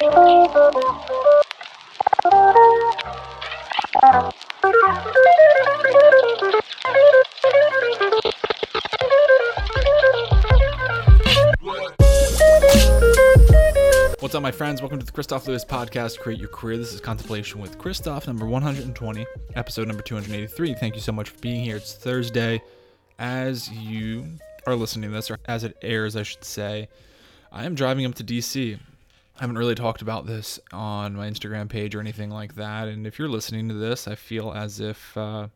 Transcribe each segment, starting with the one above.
What's up, my friends? Welcome to the Kristof Lewis podcast, Create Your Career. This is Contemplation with Kristof, number 120, episode number 283. Thank you so much for being here. It's Thursday. As you are listening to this, or as it airs, I should say, I am driving up to DC. I haven't really talked about this on my Instagram page or anything like that. And if you're listening to this, I feel as if uh,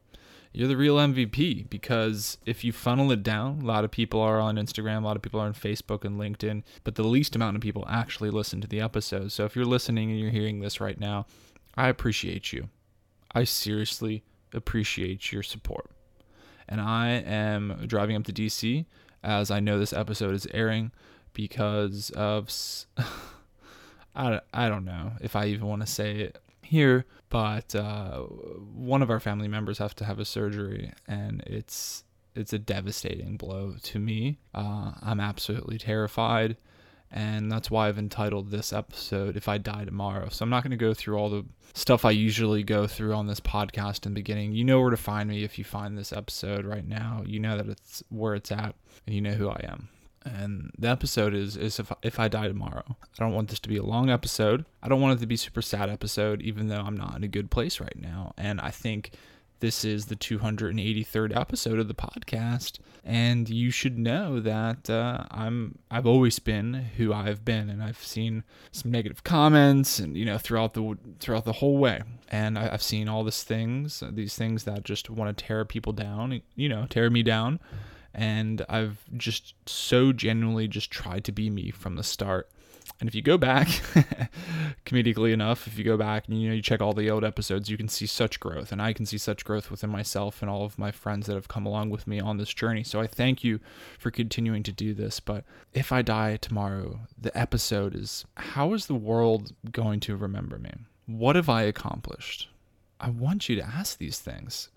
you're the real MVP because if you funnel it down, a lot of people are on Instagram, a lot of people are on Facebook and LinkedIn, but the least amount of people actually listen to the episodes. So if you're listening and you're hearing this right now, I appreciate you. I seriously appreciate your support. And I am driving up to DC as I know this episode is airing because of. I, I don't know if I even want to say it here, but uh, one of our family members have to have a surgery, and it's it's a devastating blow to me. Uh, I'm absolutely terrified, and that's why I've entitled this episode "If I Die Tomorrow." So I'm not going to go through all the stuff I usually go through on this podcast in the beginning. You know where to find me if you find this episode right now. You know that it's where it's at, and you know who I am and the episode is is if if I die tomorrow. I don't want this to be a long episode. I don't want it to be super sad episode, even though I'm not in a good place right now. And I think this is the 283rd episode of the podcast, and you should know that uh, I'm I've always been who I've been, and I've seen some negative comments, and you know throughout the throughout the whole way, and I, I've seen all these things, these things that just want to tear people down, you know, tear me down and I've just so genuinely just tried to be me from the start. And if you go back, comedically enough, if you go back and you know you check all the old episodes, you can see such growth, and I can see such growth within myself and all of my friends that have come along with me on this journey. So I thank you for continuing to do this. But if I die tomorrow, the episode is how is the world going to remember me? What have I accomplished? I want you to ask these things.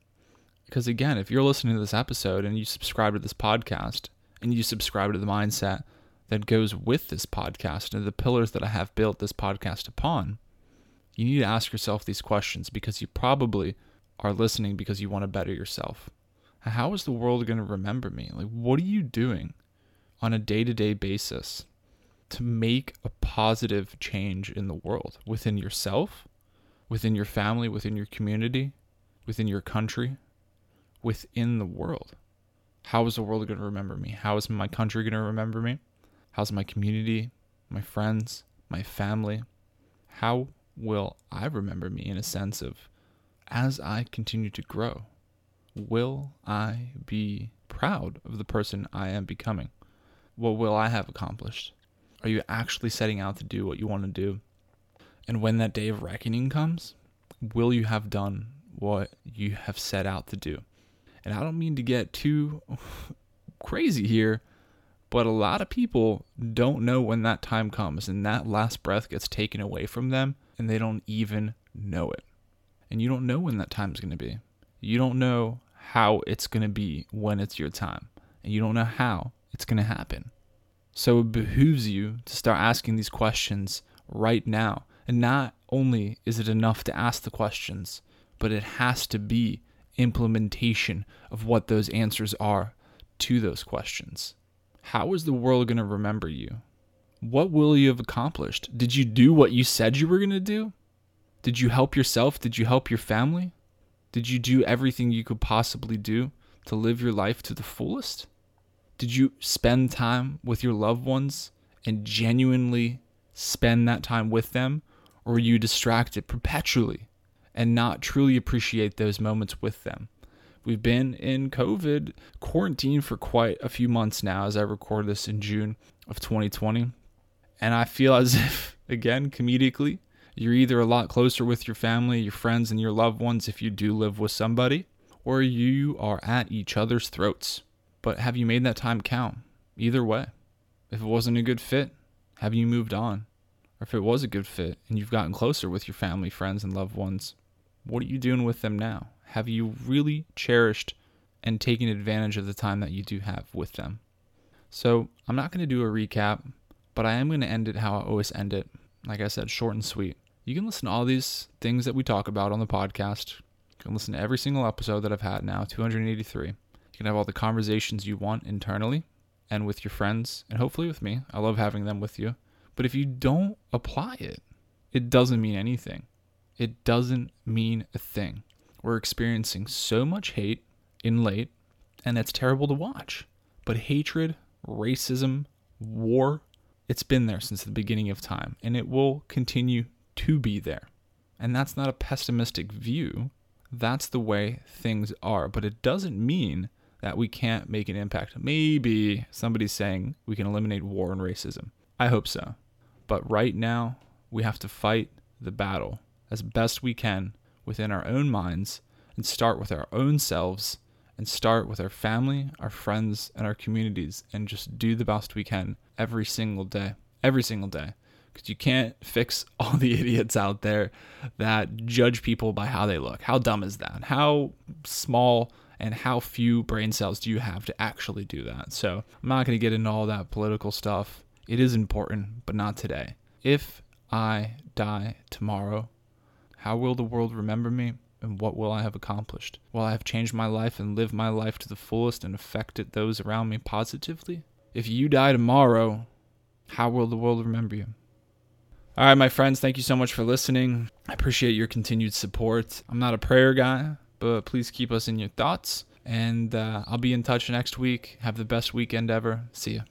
Because again, if you're listening to this episode and you subscribe to this podcast and you subscribe to the mindset that goes with this podcast and the pillars that I have built this podcast upon, you need to ask yourself these questions because you probably are listening because you want to better yourself. How is the world going to remember me? Like, what are you doing on a day to day basis to make a positive change in the world within yourself, within your family, within your community, within your country? Within the world. How is the world going to remember me? How is my country going to remember me? How's my community, my friends, my family? How will I remember me in a sense of as I continue to grow? Will I be proud of the person I am becoming? What will I have accomplished? Are you actually setting out to do what you want to do? And when that day of reckoning comes, will you have done what you have set out to do? And I don't mean to get too crazy here, but a lot of people don't know when that time comes and that last breath gets taken away from them and they don't even know it. And you don't know when that time is going to be. You don't know how it's going to be when it's your time. And you don't know how it's going to happen. So it behooves you to start asking these questions right now. And not only is it enough to ask the questions, but it has to be implementation of what those answers are to those questions. How is the world going to remember you? What will you have accomplished? Did you do what you said you were going to do? Did you help yourself? Did you help your family? Did you do everything you could possibly do to live your life to the fullest? Did you spend time with your loved ones and genuinely spend that time with them? Or were you distracted perpetually and not truly appreciate those moments with them. We've been in COVID quarantine for quite a few months now as I record this in June of 2020. And I feel as if, again, comedically, you're either a lot closer with your family, your friends, and your loved ones if you do live with somebody, or you are at each other's throats. But have you made that time count? Either way. If it wasn't a good fit, have you moved on? Or if it was a good fit and you've gotten closer with your family, friends, and loved ones, what are you doing with them now? Have you really cherished and taken advantage of the time that you do have with them? So, I'm not going to do a recap, but I am going to end it how I always end it. Like I said, short and sweet. You can listen to all these things that we talk about on the podcast. You can listen to every single episode that I've had now, 283. You can have all the conversations you want internally and with your friends, and hopefully with me. I love having them with you. But if you don't apply it, it doesn't mean anything. It doesn't mean a thing. We're experiencing so much hate in late, and it's terrible to watch. But hatred, racism, war, it's been there since the beginning of time, and it will continue to be there. And that's not a pessimistic view. That's the way things are. But it doesn't mean that we can't make an impact. Maybe somebody's saying we can eliminate war and racism. I hope so. But right now, we have to fight the battle as best we can within our own minds and start with our own selves and start with our family, our friends, and our communities and just do the best we can every single day. Every single day. Because you can't fix all the idiots out there that judge people by how they look. How dumb is that? How small and how few brain cells do you have to actually do that? So I'm not going to get into all that political stuff. It is important, but not today. If I die tomorrow, how will the world remember me? And what will I have accomplished? Will I have changed my life and lived my life to the fullest and affected those around me positively? If you die tomorrow, how will the world remember you? All right, my friends, thank you so much for listening. I appreciate your continued support. I'm not a prayer guy, but please keep us in your thoughts. And uh, I'll be in touch next week. Have the best weekend ever. See ya.